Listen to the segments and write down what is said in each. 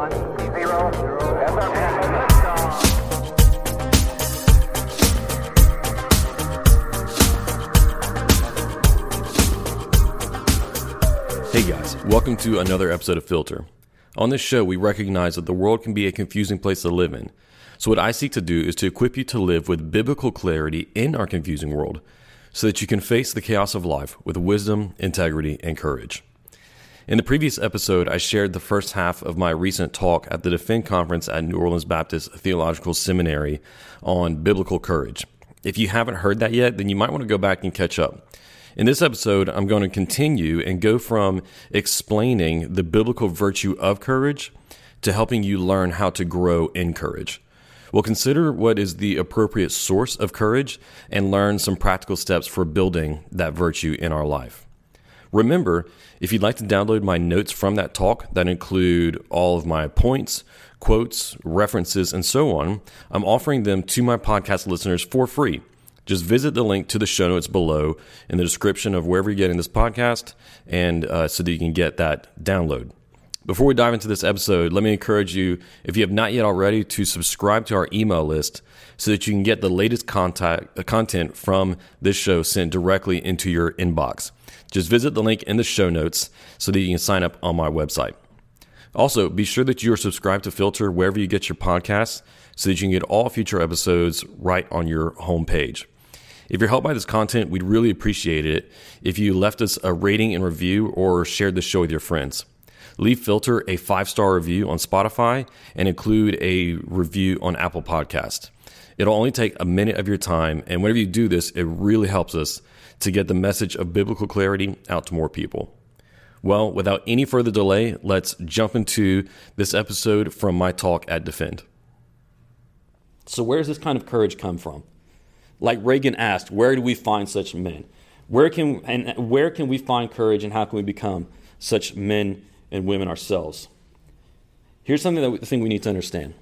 Hey guys, welcome to another episode of Filter. On this show, we recognize that the world can be a confusing place to live in. So, what I seek to do is to equip you to live with biblical clarity in our confusing world so that you can face the chaos of life with wisdom, integrity, and courage. In the previous episode, I shared the first half of my recent talk at the Defend Conference at New Orleans Baptist Theological Seminary on biblical courage. If you haven't heard that yet, then you might want to go back and catch up. In this episode, I'm going to continue and go from explaining the biblical virtue of courage to helping you learn how to grow in courage. We'll consider what is the appropriate source of courage and learn some practical steps for building that virtue in our life. Remember, if you'd like to download my notes from that talk that include all of my points, quotes, references, and so on, I'm offering them to my podcast listeners for free. Just visit the link to the show notes below in the description of wherever you're getting this podcast, and uh, so that you can get that download. Before we dive into this episode, let me encourage you, if you have not yet already, to subscribe to our email list so that you can get the latest contact, uh, content from this show sent directly into your inbox. Just visit the link in the show notes so that you can sign up on my website. Also, be sure that you are subscribed to Filter wherever you get your podcasts so that you can get all future episodes right on your homepage. If you're helped by this content, we'd really appreciate it if you left us a rating and review or shared the show with your friends. Leave Filter a five star review on Spotify and include a review on Apple Podcast. It'll only take a minute of your time, and whenever you do this, it really helps us to get the message of biblical clarity out to more people. Well, without any further delay, let's jump into this episode from my talk at Defend. So, where does this kind of courage come from? Like Reagan asked, where do we find such men? Where can, and where can we find courage and how can we become such men and women ourselves? Here's something that the thing we need to understand.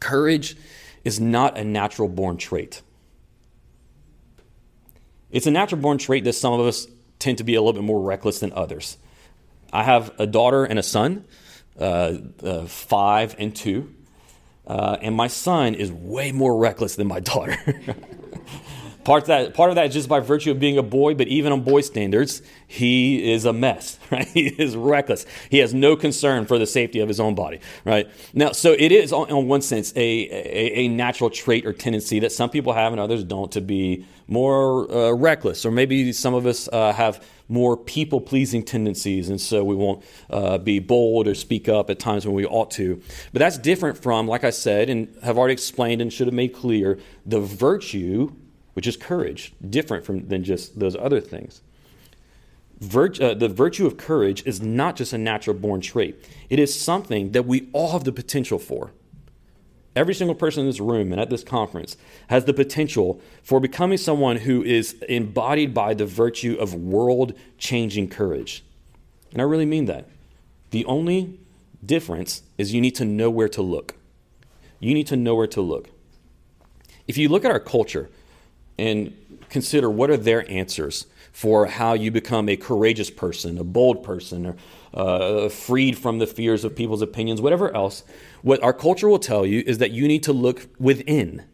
Courage is not a natural born trait. It's a natural born trait that some of us tend to be a little bit more reckless than others. I have a daughter and a son, uh, uh, five and two. Uh, and my son is way more reckless than my daughter. Part, of that, part of that is just by virtue of being a boy, but even on boy standards, he is a mess, right? He is reckless. He has no concern for the safety of his own body, right? Now, so it is, in one sense, a, a, a natural trait or tendency that some people have and others don't to be more uh, reckless, or maybe some of us uh, have more people pleasing tendencies, and so we won't uh, be bold or speak up at times when we ought to. But that's different from, like I said, and have already explained and should have made clear, the virtue, which is courage, different from than just those other things. Uh, the virtue of courage is not just a natural born trait, it is something that we all have the potential for. Every single person in this room and at this conference has the potential for becoming someone who is embodied by the virtue of world changing courage. And I really mean that. The only difference is you need to know where to look. You need to know where to look. If you look at our culture and consider what are their answers for how you become a courageous person, a bold person, or uh, freed from the fears of people's opinions, whatever else, what our culture will tell you is that you need to look within.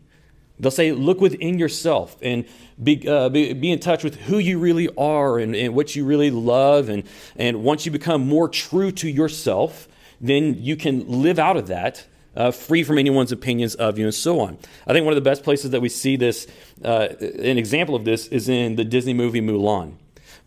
They'll say, look within yourself and be, uh, be, be, in touch with who you really are and, and what you really love. And, and once you become more true to yourself, then you can live out of that, uh, free from anyone's opinions of you, and so on. I think one of the best places that we see this, uh, an example of this, is in the Disney movie Mulan.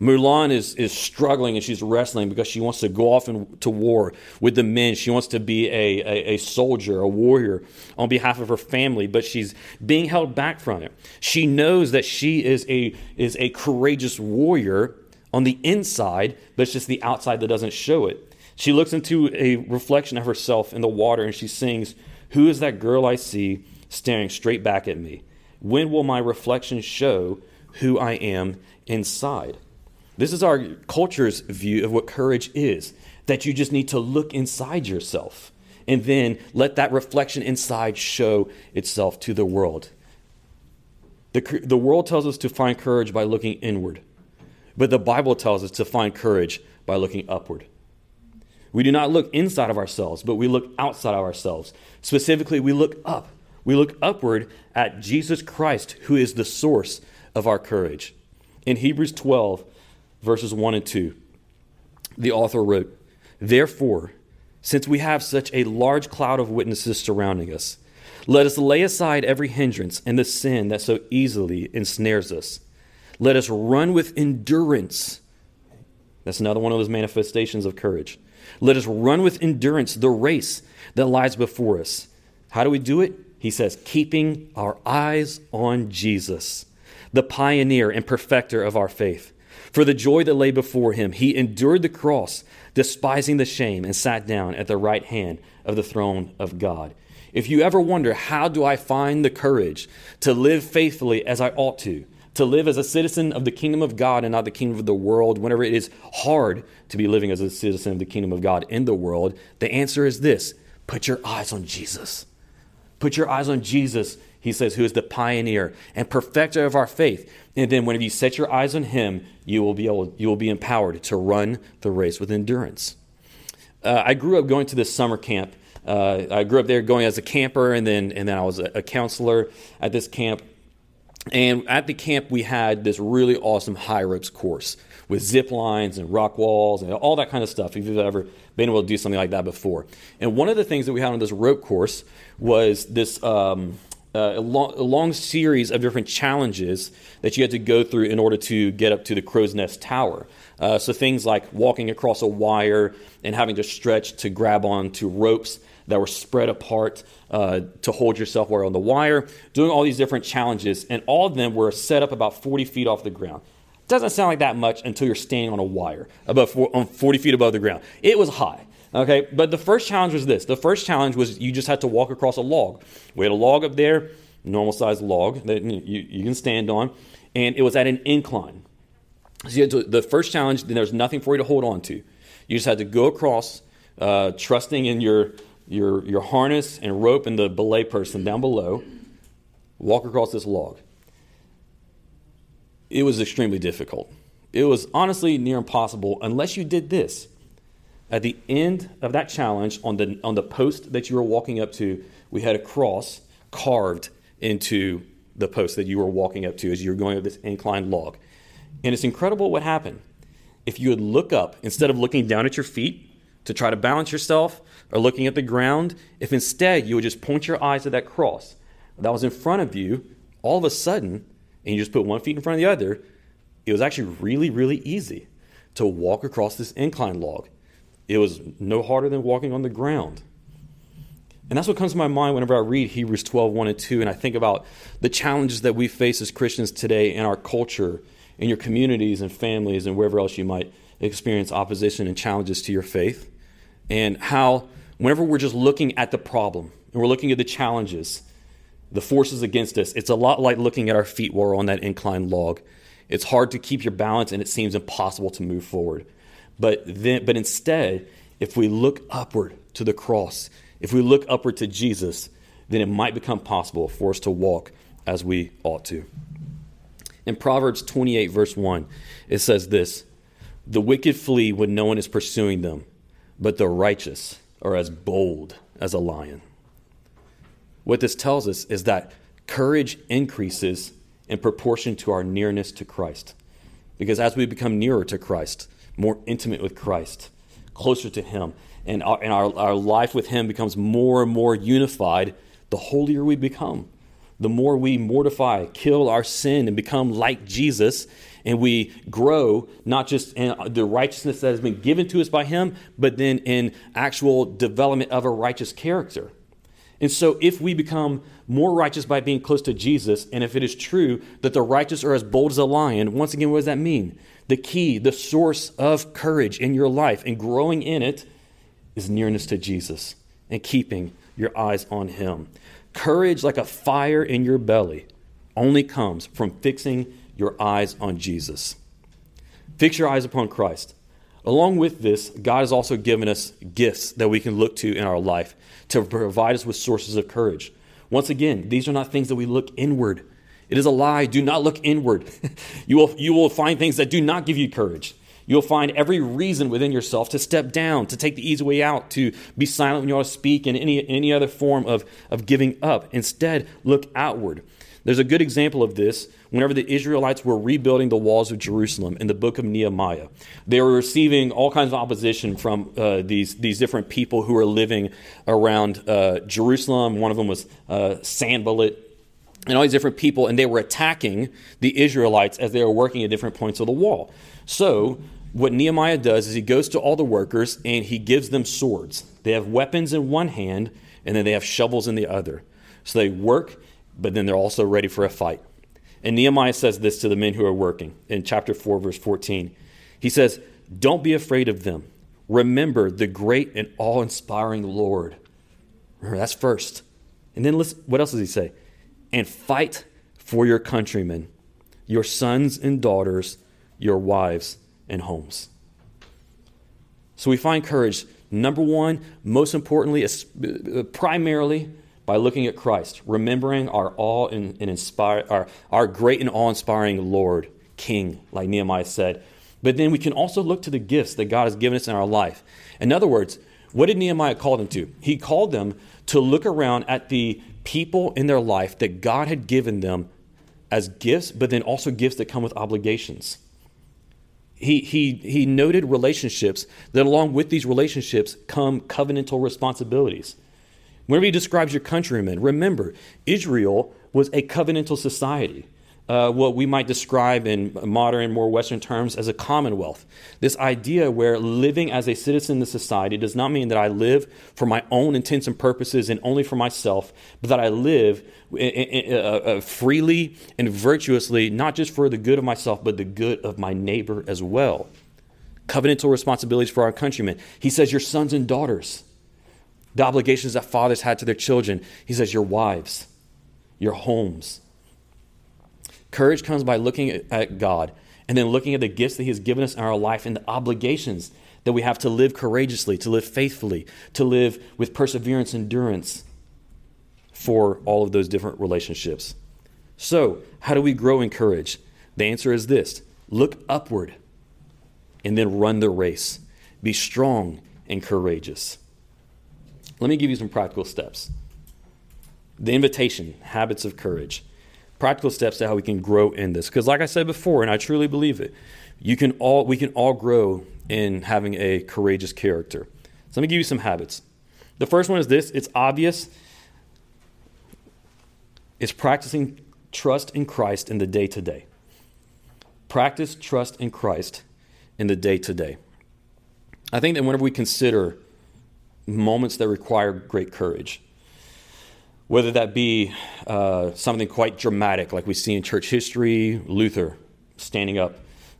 Mulan is, is struggling and she's wrestling because she wants to go off into war with the men. She wants to be a, a, a, soldier, a warrior on behalf of her family, but she's being held back from it. She knows that she is a, is a courageous warrior on the inside, but it's just the outside that doesn't show it. She looks into a reflection of herself in the water and she sings, Who is that girl I see staring straight back at me? When will my reflection show who I am inside? This is our culture's view of what courage is that you just need to look inside yourself and then let that reflection inside show itself to the world. The, the world tells us to find courage by looking inward, but the Bible tells us to find courage by looking upward. We do not look inside of ourselves, but we look outside of ourselves. Specifically, we look up. We look upward at Jesus Christ, who is the source of our courage. In Hebrews 12, verses 1 and 2, the author wrote, Therefore, since we have such a large cloud of witnesses surrounding us, let us lay aside every hindrance and the sin that so easily ensnares us. Let us run with endurance. That's another one of those manifestations of courage. Let us run with endurance the race that lies before us. How do we do it? He says, keeping our eyes on Jesus, the pioneer and perfecter of our faith. For the joy that lay before him, he endured the cross, despising the shame, and sat down at the right hand of the throne of God. If you ever wonder, how do I find the courage to live faithfully as I ought to, to live as a citizen of the kingdom of God and not the kingdom of the world, whenever it is hard to be living as a citizen of the kingdom of God in the world, the answer is this put your eyes on Jesus. Put your eyes on Jesus, he says, who is the pioneer and perfecter of our faith. And then whenever you set your eyes on him, you will be able, you will be empowered to run the race with endurance. Uh, I grew up going to this summer camp uh, I grew up there going as a camper, and then and then I was a, a counselor at this camp. And at the camp, we had this really awesome high ropes course with zip lines and rock walls and all that kind of stuff. If you've ever been able to do something like that before, and one of the things that we had on this rope course was this. Um, uh, a, long, a, long, series of different challenges that you had to go through in order to get up to the crow's nest tower. Uh, so things like walking across a wire and having to stretch to grab onto ropes that were spread apart uh, to hold yourself while on the wire, doing all these different challenges, and all of them were set up about 40 feet off the ground. Doesn't sound like that much until you're standing on a wire about 40 feet above the ground. It was high. Okay, but the first challenge was this. The first challenge was you just had to walk across a log. We had a log up there, normal sized log that you, you can stand on, and it was at an incline. So to, the first challenge, then there's nothing for you to hold on to. You just had to go across, uh, trusting in your your, your harness and rope and the belay person down below, walk across this log. It was extremely difficult. It was honestly near impossible unless you did this. At the end of that challenge, on the, on the post that you were walking up to, we had a cross carved into the post that you were walking up to as you were going up this inclined log. And it's incredible what happened. If you would look up, instead of looking down at your feet to try to balance yourself, or looking at the ground, if instead you would just point your eyes to that cross that was in front of you, all of a sudden, and you just put one feet in front of the other, it was actually really, really easy to walk across this incline log. It was no harder than walking on the ground. And that's what comes to my mind whenever I read Hebrews 12, 1 and 2, and I think about the challenges that we face as Christians today in our culture, in your communities and families, and wherever else you might experience opposition and challenges to your faith, and how whenever we're just looking at the problem and we're looking at the challenges, the forces against us, it's a lot like looking at our feet while we're on that inclined log. It's hard to keep your balance and it seems impossible to move forward. But then but instead, if we look upward to the cross, if we look upward to Jesus, then it might become possible for us to walk as we ought to. In Proverbs 28, verse 1, it says this The wicked flee when no one is pursuing them, but the righteous are as bold as a lion. What this tells us is that courage increases in proportion to our nearness to Christ. Because as we become nearer to Christ, more intimate with Christ, closer to Him, and, our, and our, our life with Him becomes more and more unified, the holier we become. The more we mortify, kill our sin, and become like Jesus, and we grow not just in the righteousness that has been given to us by Him, but then in actual development of a righteous character. And so, if we become more righteous by being close to Jesus, and if it is true that the righteous are as bold as a lion, once again, what does that mean? The key, the source of courage in your life and growing in it is nearness to Jesus and keeping your eyes on Him. Courage, like a fire in your belly, only comes from fixing your eyes on Jesus. Fix your eyes upon Christ. Along with this, God has also given us gifts that we can look to in our life to provide us with sources of courage. Once again, these are not things that we look inward. It is a lie. Do not look inward. you, will, you will find things that do not give you courage. You'll find every reason within yourself to step down, to take the easy way out, to be silent when you ought to speak, and any, any other form of, of giving up. Instead, look outward. There's a good example of this whenever the Israelites were rebuilding the walls of Jerusalem in the book of Nehemiah. They were receiving all kinds of opposition from uh, these, these different people who were living around uh, Jerusalem. One of them was uh, Sanballat and all these different people, and they were attacking the Israelites as they were working at different points of the wall. So, what Nehemiah does is he goes to all the workers and he gives them swords. They have weapons in one hand, and then they have shovels in the other. So they work, but then they're also ready for a fight. And Nehemiah says this to the men who are working in chapter 4, verse 14. He says, Don't be afraid of them. Remember the great and awe inspiring Lord. Remember, that's first. And then listen, what else does he say? And fight for your countrymen, your sons and daughters, your wives and homes. So we find courage, number one, most importantly, primarily by looking at Christ, remembering our awe and, and inspire our, our great and awe-inspiring Lord, King, like Nehemiah said. But then we can also look to the gifts that God has given us in our life. In other words, what did Nehemiah call them to? He called them to look around at the people in their life that God had given them as gifts, but then also gifts that come with obligations. He, he, he noted relationships that, along with these relationships, come covenantal responsibilities. Whenever he describes your countrymen, remember, Israel was a covenantal society uh, what we might describe in modern, more Western terms as a commonwealth. This idea where living as a citizen in the society does not mean that I live for my own intents and purposes and only for myself, but that I live uh, uh, freely and virtuously, not just for the good of myself, but the good of my neighbor as well. Covenantal responsibilities for our countrymen. He says, Your sons and daughters. The obligations that fathers had to their children. He says, Your wives, your homes Courage comes by looking at God and then looking at the gifts that He has given us in our life and the obligations that we have to live courageously, to live faithfully, to live with perseverance, endurance for all of those different relationships. So, how do we grow in courage? The answer is this look upward and then run the race. Be strong and courageous. Let me give you some practical steps. The invitation, habits of courage practical steps to how we can grow in this. Because, like I said before, and I truly believe it, you can all we can all grow in having a courageous character. So let me give you some habits. The first one is this: it's obvious. It's practicing trust in Christ in the day to day. Practice trust in Christ in the day to day. I think that whenever we consider moments that require great courage, whether that be uh, something quite dramatic, like we see in church history, Luther standing up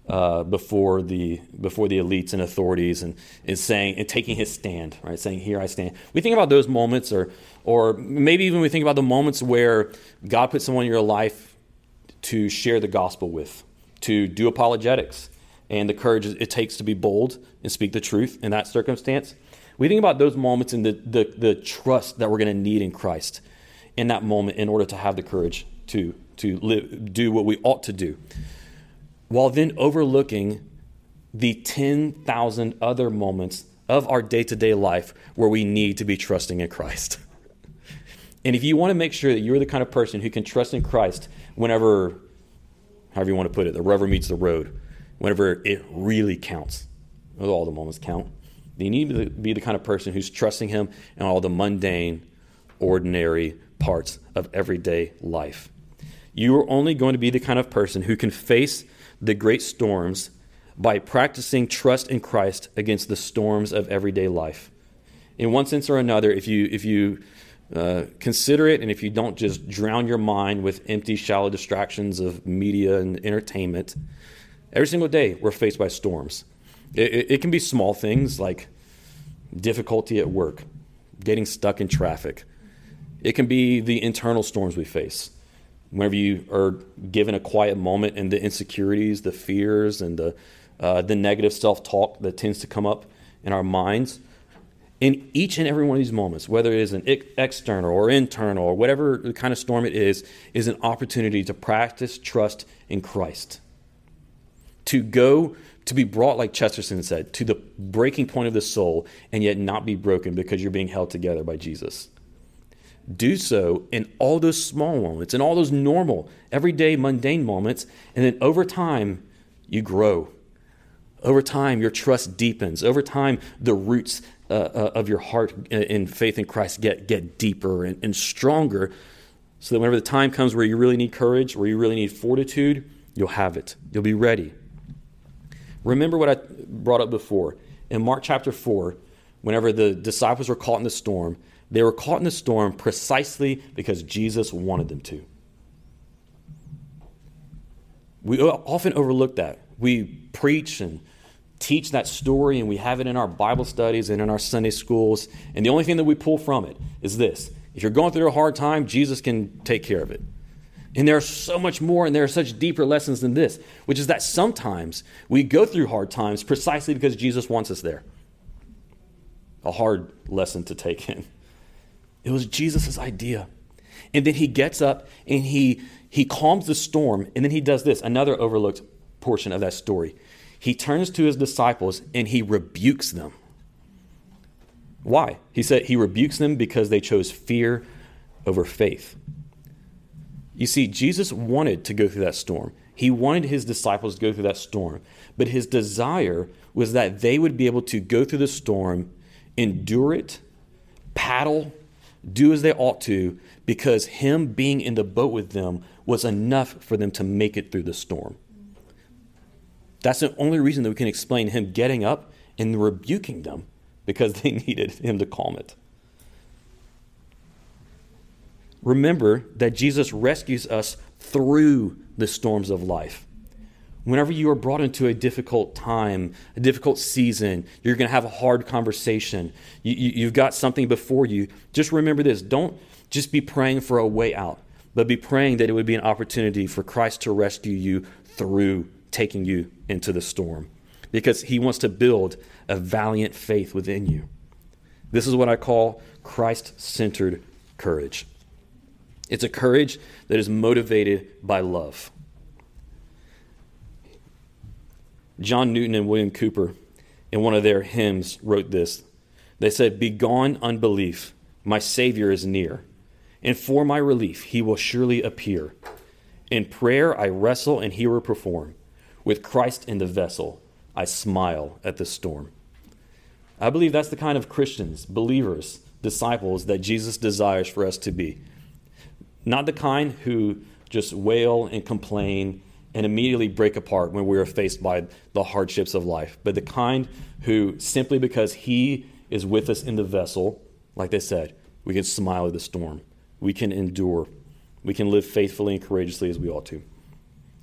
uh, before the before the elites and authorities and, and saying and taking his stand, right? Saying, "Here I stand." We think about those moments, or or maybe even we think about the moments where God put someone in your life to share the gospel with, to do apologetics, and the courage it takes to be bold and speak the truth in that circumstance. We think about those moments and the, the, the trust that we're going to need in Christ in that moment in order to have the courage to, to live, do what we ought to do, while then overlooking the 10,000 other moments of our day to day life where we need to be trusting in Christ. and if you want to make sure that you're the kind of person who can trust in Christ whenever, however you want to put it, the rubber meets the road, whenever it really counts, all the moments count, you need to be the kind of person who's trusting Him in all the mundane, ordinary, parts of everyday life. You are only going to be the kind of person who can face the great storms by practicing trust in Christ against the storms of everyday life. In one sense or another, if you, if you uh, consider it and if you don't just drown your mind with empty, shallow distractions of media and entertainment, every single day we're faced by storms. It, it, it can be small things like difficulty at work, getting stuck in traffic, it can be the internal storms we face. Whenever you are given a quiet moment and the insecurities, the fears, and the, uh, the negative self talk that tends to come up in our minds, in each and every one of these moments, whether it is an external or internal or whatever kind of storm it is, is an opportunity to practice trust in Christ. To go to be brought, like Chesterton said, to the breaking point of the soul and yet not be broken because you're being held together by Jesus. Do so in all those small moments, in all those normal, everyday, mundane moments, and then over time, you grow. Over time, your trust deepens. Over time, the roots uh, uh, of your heart in faith in Christ get, get deeper and, and stronger so that whenever the time comes where you really need courage, where you really need fortitude, you'll have it. You'll be ready. Remember what I brought up before. In Mark chapter 4, whenever the disciples were caught in the storm, they were caught in the storm precisely because Jesus wanted them to. We often overlook that. We preach and teach that story, and we have it in our Bible studies and in our Sunday schools. And the only thing that we pull from it is this if you're going through a hard time, Jesus can take care of it. And there's so much more, and there are such deeper lessons than this, which is that sometimes we go through hard times precisely because Jesus wants us there. A hard lesson to take in. It was Jesus' idea. And then he gets up and he, he calms the storm, and then he does this another overlooked portion of that story. He turns to his disciples and he rebukes them. Why? He said he rebukes them because they chose fear over faith. You see, Jesus wanted to go through that storm. He wanted his disciples to go through that storm. But his desire was that they would be able to go through the storm, endure it, paddle, do as they ought to, because him being in the boat with them was enough for them to make it through the storm. That's the only reason that we can explain him getting up and rebuking them, because they needed him to calm it. Remember that Jesus rescues us through the storms of life. Whenever you are brought into a difficult time, a difficult season, you're going to have a hard conversation, you, have got something before you, just remember this. Don't just be praying for a way out, but be praying that it would be an opportunity for Christ to rescue you through taking you into the storm because he wants to build a valiant faith within you. This is what I call Christ centered courage. It's a courage that is motivated by love. John Newton and William Cowper, in one of their hymns, wrote this. They said, Begone unbelief, my Savior is near, and for my relief he will surely appear. In prayer I wrestle and he will perform. With Christ in the vessel, I smile at the storm. I believe that's the kind of Christians, believers, disciples that Jesus desires for us to be. Not the kind who just wail and complain and immediately break apart when we are faced by the hardships of life, but the kind who, simply because He is with us in the vessel, like they said, we can smile at the storm, we can endure, we can live faithfully and courageously as we ought to.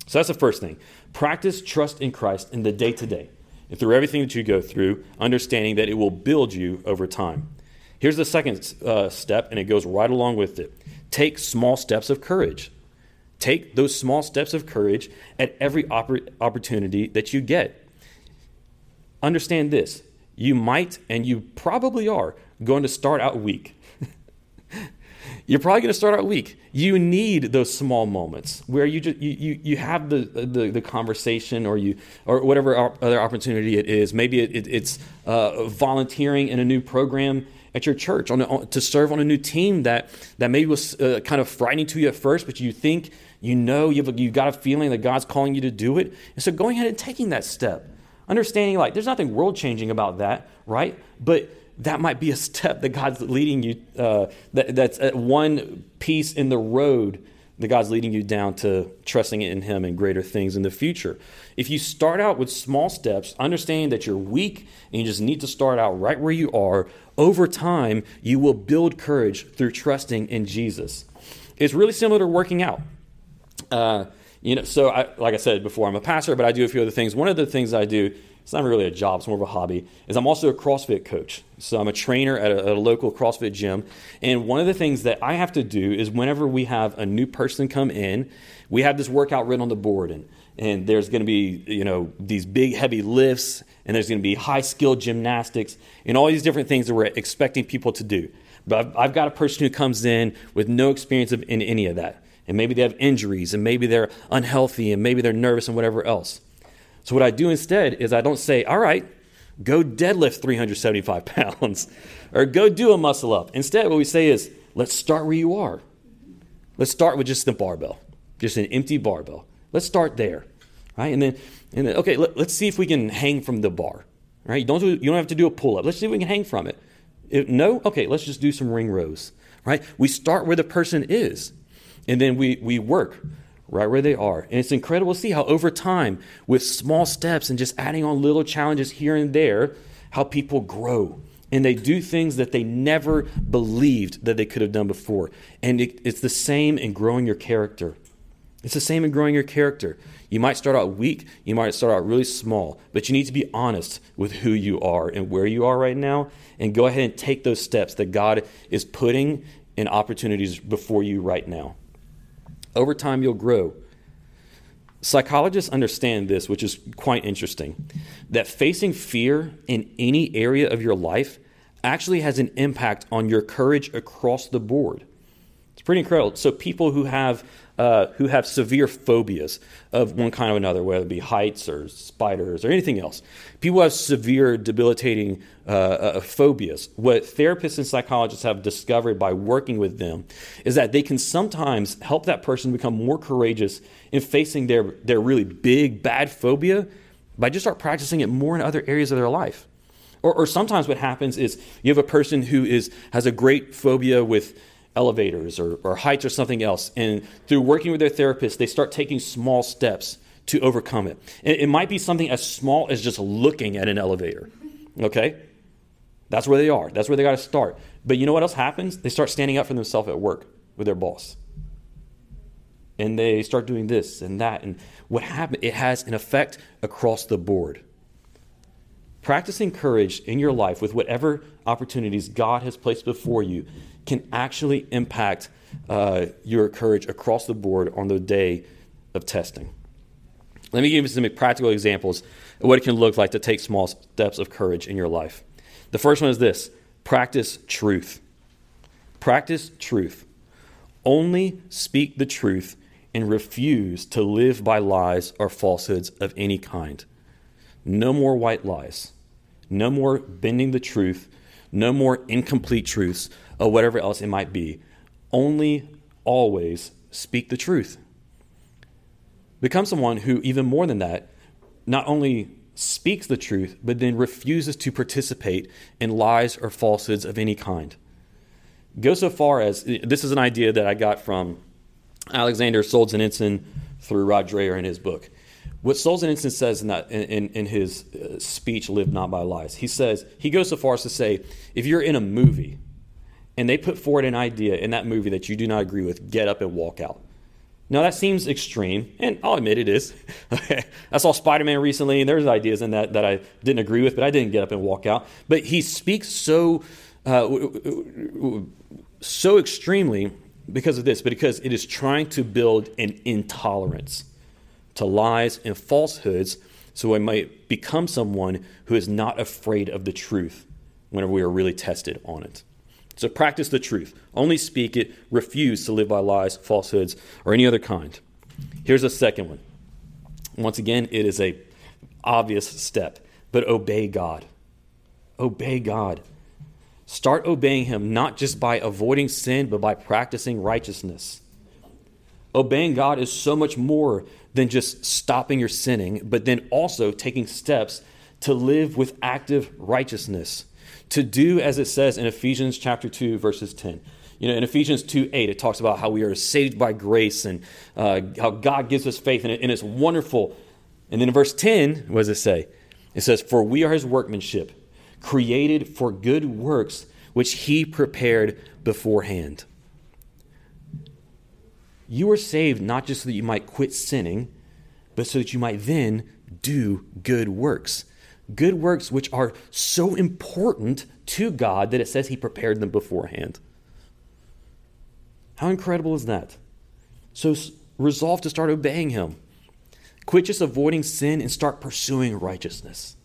So that's the first thing. Practice trust in Christ in the day to day and through everything that you go through, understanding that it will build you over time. Here's the second uh, step, and it goes right along with it take small steps of courage. Take those small steps of courage at every oppor- opportunity that you get. Understand this you might, and you probably are, going to start out weak. You're probably going to start out weak. You need those small moments where you just you, you, you have the, the, the conversation or you or whatever other opportunity it is. Maybe it, it, it's uh, volunteering in a new program at your church on, a, to serve on a new team that, that maybe was uh, kind of frightening to you at first, but you think, you know, you've, you've got a feeling that God's calling you to do it. And so going ahead and taking that step, understanding like there's nothing world changing about that, right? But that might be a step that God's leading you, uh, that, that's one piece in the road that God's leading you down to trusting in Him and greater things in the future. If you start out with small steps, understanding that you're weak and you just need to start out right where you are, over time, you will build courage through trusting in Jesus. It's really similar to working out. Uh, you know, so I, like I said before, I'm a pastor, but I do a few other things. One of the things I do it's not really a job, it's more of a hobby, is I'm also a CrossFit coach. So I'm a trainer at a, a, local CrossFit gym. And one of the things that I have to do is whenever we have a new person come in, we have this workout written on the board. And, and there's going to be, you know, these big heavy lifts, and there's going to be high skill gymnastics, and all these different things that we're expecting people to do. But I've, I've got a person who comes in with no experience of, in any of that. And maybe they have injuries, and maybe they're unhealthy, and maybe they're nervous, and whatever else. So, what I do instead is I don't say, all right, go deadlift 375 pounds or go do a muscle up. Instead, what we say is, let's start where you are. Let's start with just the barbell, just an empty barbell. Let's start there, right? And then, and then okay, let, us see if we can hang from the bar, right? You don't, do, you don't have to do a pull up. Let's see if we can hang from it. If, no? Okay, let's just do some ring rows, right? We start where the person is, and then we, we work right where they are. And it's incredible to see how over time, with small steps and just adding on little challenges here and there, how people grow and they do things that they never believed that they could have done before. And it, it's the same in growing your character. It's the same in growing your character. You might start out weak, you might start out really small, but you need to be honest with who you are and where you are right now, and go ahead and take those steps that God is putting in opportunities before you right now. Over time, you'll grow. Psychologists understand this, which is quite interesting that facing fear in any area of your life actually has an impact on your courage across the board. It's pretty incredible. So, people who have uh, who have severe phobias of one kind or another, whether it be heights or spiders or anything else. People have severe, debilitating uh, uh, phobias. What therapists and psychologists have discovered by working with them is that they can sometimes help that person become more courageous in facing their, their really big, bad phobia by just start practicing it more in other areas of their life. Or, or sometimes what happens is you have a person who is, has a great phobia with elevators or, or heights or something else. And through working with their therapist, they start taking small steps to overcome it. it. It might be something as small as just looking at an elevator. Okay? That's where they are. That's where they got to start. But you know what else happens? They start standing up for themselves at work with their boss. And they start doing this and that. And what happens? It has an effect across the board. Practicing courage in your life with whatever opportunities God has placed before you can actually impact uh, your courage across the board on the day of testing. Let me give you some practical examples of what it can look like to take small steps of courage in your life. The first one is this practice truth. Practice truth. Only speak the truth and refuse to live by lies or falsehoods of any kind. No more white lies. No more bending the truth. No more incomplete truths or whatever else it might be. Only always speak the truth. Become someone who, even more than that, not only speaks the truth, but then refuses to participate in lies or falsehoods of any kind. Go so far as this is an idea that I got from Alexander Solzhenitsyn through Rod Dreher in his book. What Solzhenitsyn says in, that, in, in his uh, speech, Live Not by Lies, he says, he goes so far as to say, if you're in a movie and they put forward an idea in that movie that you do not agree with, get up and walk out. Now that seems extreme, and I'll admit it is. I saw Spider-Man recently, and there's ideas in that that I didn't agree with, but I didn't get up and walk out. But he speaks so uh, so extremely because of this, because it is trying to build an intolerance to lies and falsehoods, so I might become someone who is not afraid of the truth whenever we are really tested on it. So practice the truth. Only speak it. Refuse to live by lies, falsehoods, or any other kind. Here's a second one. Once again, it is a obvious step, but obey God. Obey God. Start obeying Him not just by avoiding sin, but by practicing righteousness. Obeying God is so much more than just stopping your sinning, but then also taking steps to live with active righteousness to do as it says in Ephesians chapter 2, verses 10. You know, in Ephesians 2 8, it talks about how we are saved by grace and uh, how God gives us faith, and, it, and it's wonderful. And then in verse 10, what does it say? It says, For we are his workmanship, created for good works, which he prepared beforehand. You are saved not just so that you might quit sinning, but so that you might then do good works good works which are so important to God that it says He prepared them beforehand. How incredible is that? So resolve to start obeying Him. Quit just avoiding sin and start pursuing righteousness.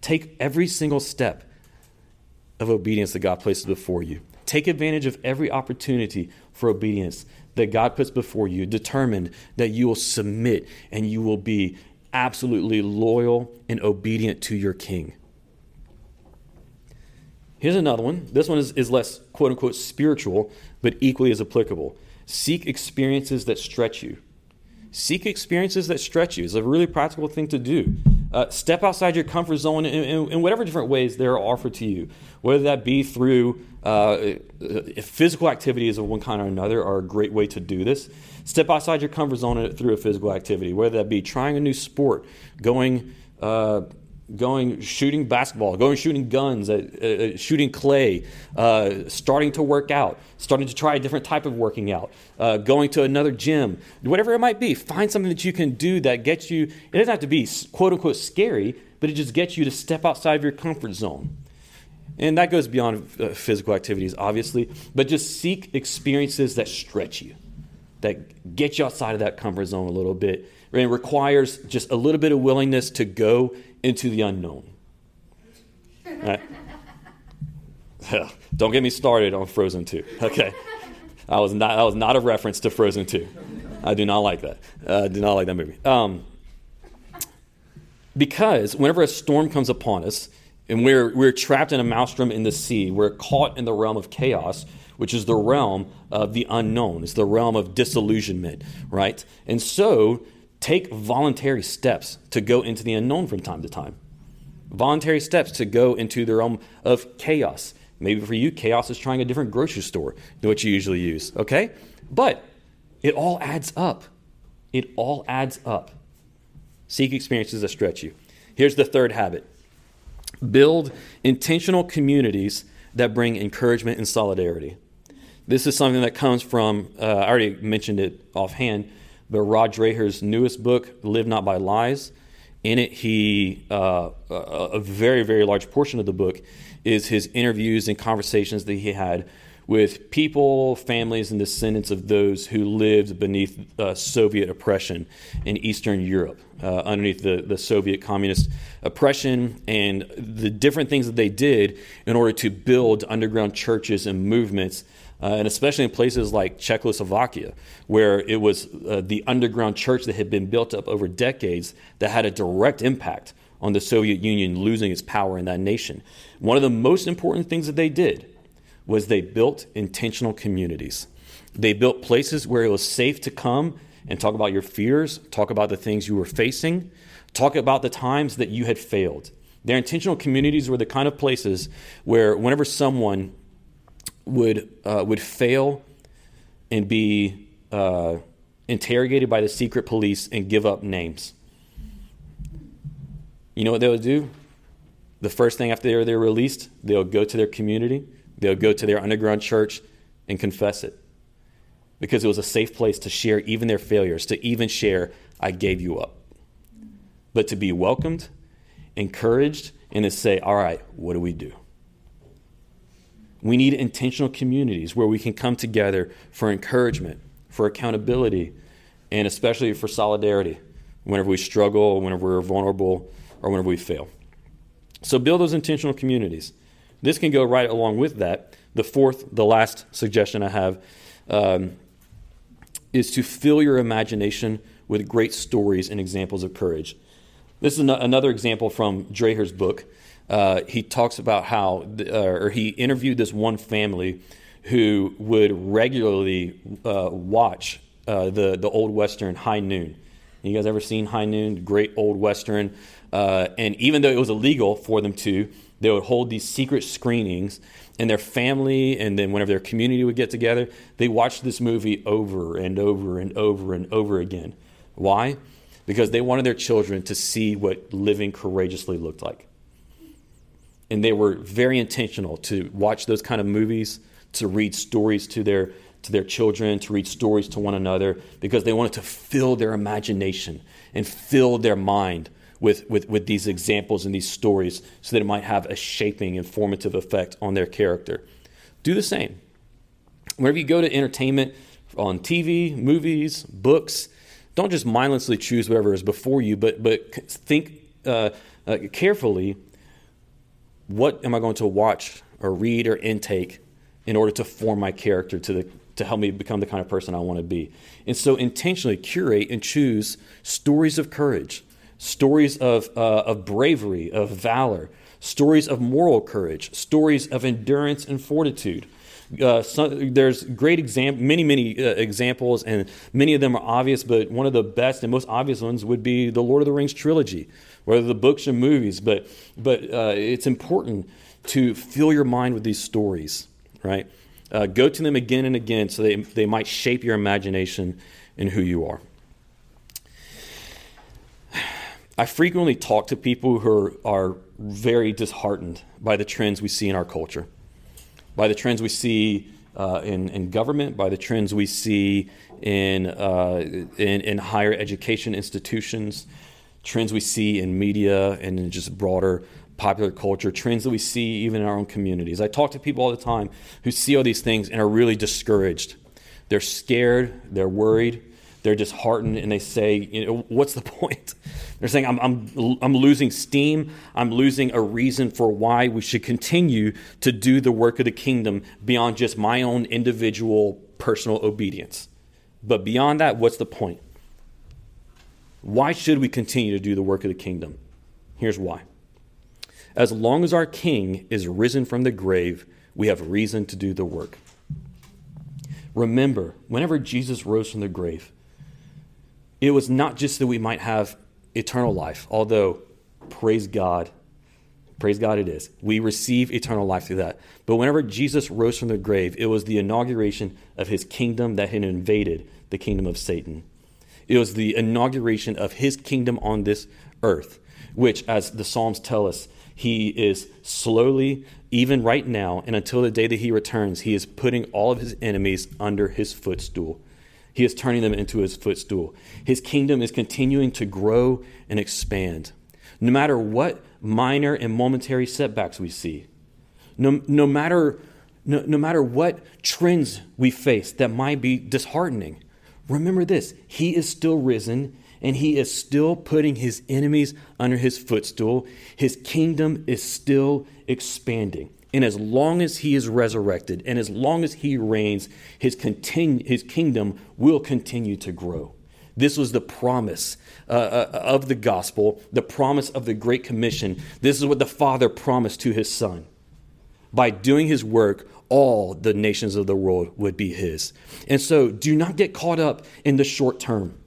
Take every single step of obedience that God places before you. Take advantage of every opportunity for obedience that God puts before you, determined that you will submit and you will be absolutely loyal and obedient to your king. Here's another one. This one is, is less quote unquote spiritual, but equally as applicable. Seek experiences that stretch you. Seek experiences that stretch you is a really practical thing to do. Uh, step outside your comfort zone in, in, in, whatever different ways they are offered to you, whether that be through uh, physical activities of one kind or another, are a great way to do this. Step outside your comfort zone through a physical activity, whether that be trying a new sport, going. Uh, going shooting basketball, going shooting guns, uh, uh, shooting clay, uh, starting to work out, starting to try a different type of working out, uh, going to another gym, whatever it might be. Find something that you can do that gets you. It doesn't have to be quote unquote scary, but it just gets you to step outside of your comfort zone. And that goes beyond uh, physical activities, obviously, but just seek experiences that stretch you, that get you outside of that comfort zone a little bit. And requires just a little bit of willingness to go into the unknown. Right? Don't get me started on Frozen 2. Okay. I was not, that was not a reference to Frozen 2. I do not like that. Uh, I do not like that movie. Um, because whenever a storm comes upon us and we're, we're trapped in a maelstrom in the sea, we're caught in the realm of chaos, which is the realm of the unknown. It's the realm of disillusionment, right? And so take voluntary steps to go into the unknown from time to time. Voluntary steps to go into the realm of chaos. Maybe for you, chaos is trying a different grocery store than what you usually use, okay? But it all adds up. It all adds up. Seek experiences that stretch you. Here's the third habit build intentional communities that bring encouragement and solidarity. This is something that comes from, uh, I already mentioned it offhand, but Rod Dreher's newest book, Live Not by Lies. In it, he uh, a very very large portion of the book is his interviews and conversations that he had with people, families, and descendants of those who lived beneath uh, Soviet oppression in Eastern Europe, uh, underneath the, the Soviet communist oppression, and the different things that they did in order to build underground churches and movements uh, and especially in places like Czechoslovakia, where it was uh, the underground church that had been built up over decades that had a direct impact on the Soviet Union losing its power in that nation. One of the most important things that they did was they built intentional communities. They built places where it was safe to come and talk about your fears, talk about the things you were facing, talk about the times that you had failed. Their intentional communities were the kind of places where, whenever someone would, uh, would fail and be uh, interrogated by the secret police and give up names. You know what they would do? The first thing after they're released, they'll go to their community, they'll go to their underground church and confess it. Because it was a safe place to share even their failures, to even share, I gave you up. But to be welcomed, encouraged, and to say, all right, what do we do? We need intentional communities where we can come together for encouragement, for accountability, and especially for solidarity whenever we struggle, whenever we're vulnerable, or whenever we fail. So build those intentional communities. This can go right along with that. The fourth, the last suggestion I have um, is to fill your imagination with great stories and examples of courage. This is another example from Dreher's book uh, he talks about how, uh, or he interviewed this one family who would regularly uh, watch uh, the the old western High Noon. You guys ever seen High Noon? Great old western. Uh, and even though it was illegal for them to, they would hold these secret screenings, and their family, and then whenever their community would get together, they watched this movie over and over and over and over again. Why? Because they wanted their children to see what living courageously looked like and they were very intentional to watch those kind of movies, to read stories to their to their children, to read stories to one another, because they wanted to fill their imagination and fill their mind with, with, with these examples and these stories so that it might have a shaping, informative effect on their character. Do the same. Whenever you go to entertainment on TV, movies, books, don't just mindlessly choose whatever is before you, but, but think uh, uh, carefully what am I going to watch or read or intake in order to form my character to the to help me become the kind of person I want to be. And so intentionally curate and choose stories of courage, stories of, uh, of bravery, of valor, stories of moral courage, stories of endurance and fortitude. Uh, some, there's great example, many, many uh, examples, and many of them are obvious. But one of the best and most obvious ones would be the Lord of the Rings trilogy, whether the books or movies. But but uh, it's important to fill your mind with these stories, right? Uh, go to them again and again, so they they might shape your imagination and who you are. I frequently talk to people who are, are very disheartened by the trends we see in our culture by the trends we see uh, in, in government, by the trends we see in, uh, in, in, higher education institutions, trends we see in media and in just broader popular culture, trends that we see even in our own communities. I talk to people all the time who see all these things and are really discouraged. They're scared, they're worried, they're disheartened and they say, you know, what's the point? They're saying, I'm, I'm, I'm losing steam. I'm losing a reason for why we should continue to do the work of the kingdom beyond just my own individual personal obedience. But beyond that, what's the point? Why should we continue to do the work of the kingdom? Here's why. As long as our king is risen from the grave, we have reason to do the work. Remember, whenever Jesus rose from the grave, it was not just that we might have eternal life, although, praise God, praise God it is. We receive eternal life through that. But whenever Jesus rose from the grave, it was the inauguration of his kingdom that had invaded the kingdom of Satan. It was the inauguration of his kingdom on this earth, which, as the Psalms tell us, he is slowly, even right now, and until the day that he returns, he is putting all of his enemies under his footstool. He is turning them into his footstool. His kingdom is continuing to grow and expand. No matter what minor and momentary setbacks we see, no, no, matter, no, no matter what trends we face that might be disheartening, remember this He is still risen and He is still putting His enemies under His footstool. His kingdom is still expanding. And as long as he is resurrected and as long as he reigns, his, continu- his kingdom will continue to grow. This was the promise uh, uh, of the gospel, the promise of the Great Commission. This is what the Father promised to his Son. By doing his work, all the nations of the world would be his. And so do not get caught up in the short term.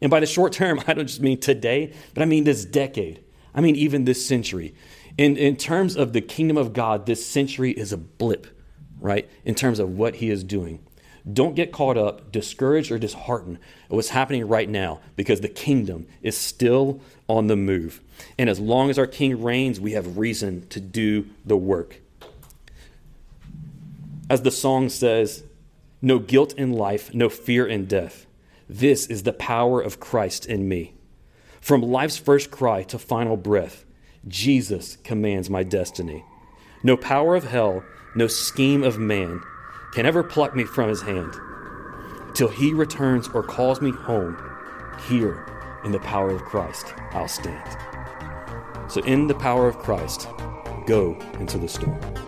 And by the short term, I don't just mean today, but I mean this decade. I mean even this century. In, in terms of the kingdom of God, this century is a blip, right? In terms of what he is doing. Don't get caught up, discouraged, or disheartened at what's happening right now because the kingdom is still on the move. And as long as our king reigns, we have reason to do the work. As the song says, no guilt in life, no fear in death. This is the power of Christ in me. From life's first cry to final breath, Jesus commands my destiny. No power of hell, no scheme of man can ever pluck me from his hand. Till he returns or calls me home, here in the power of Christ I'll stand. So, in the power of Christ, go into the storm.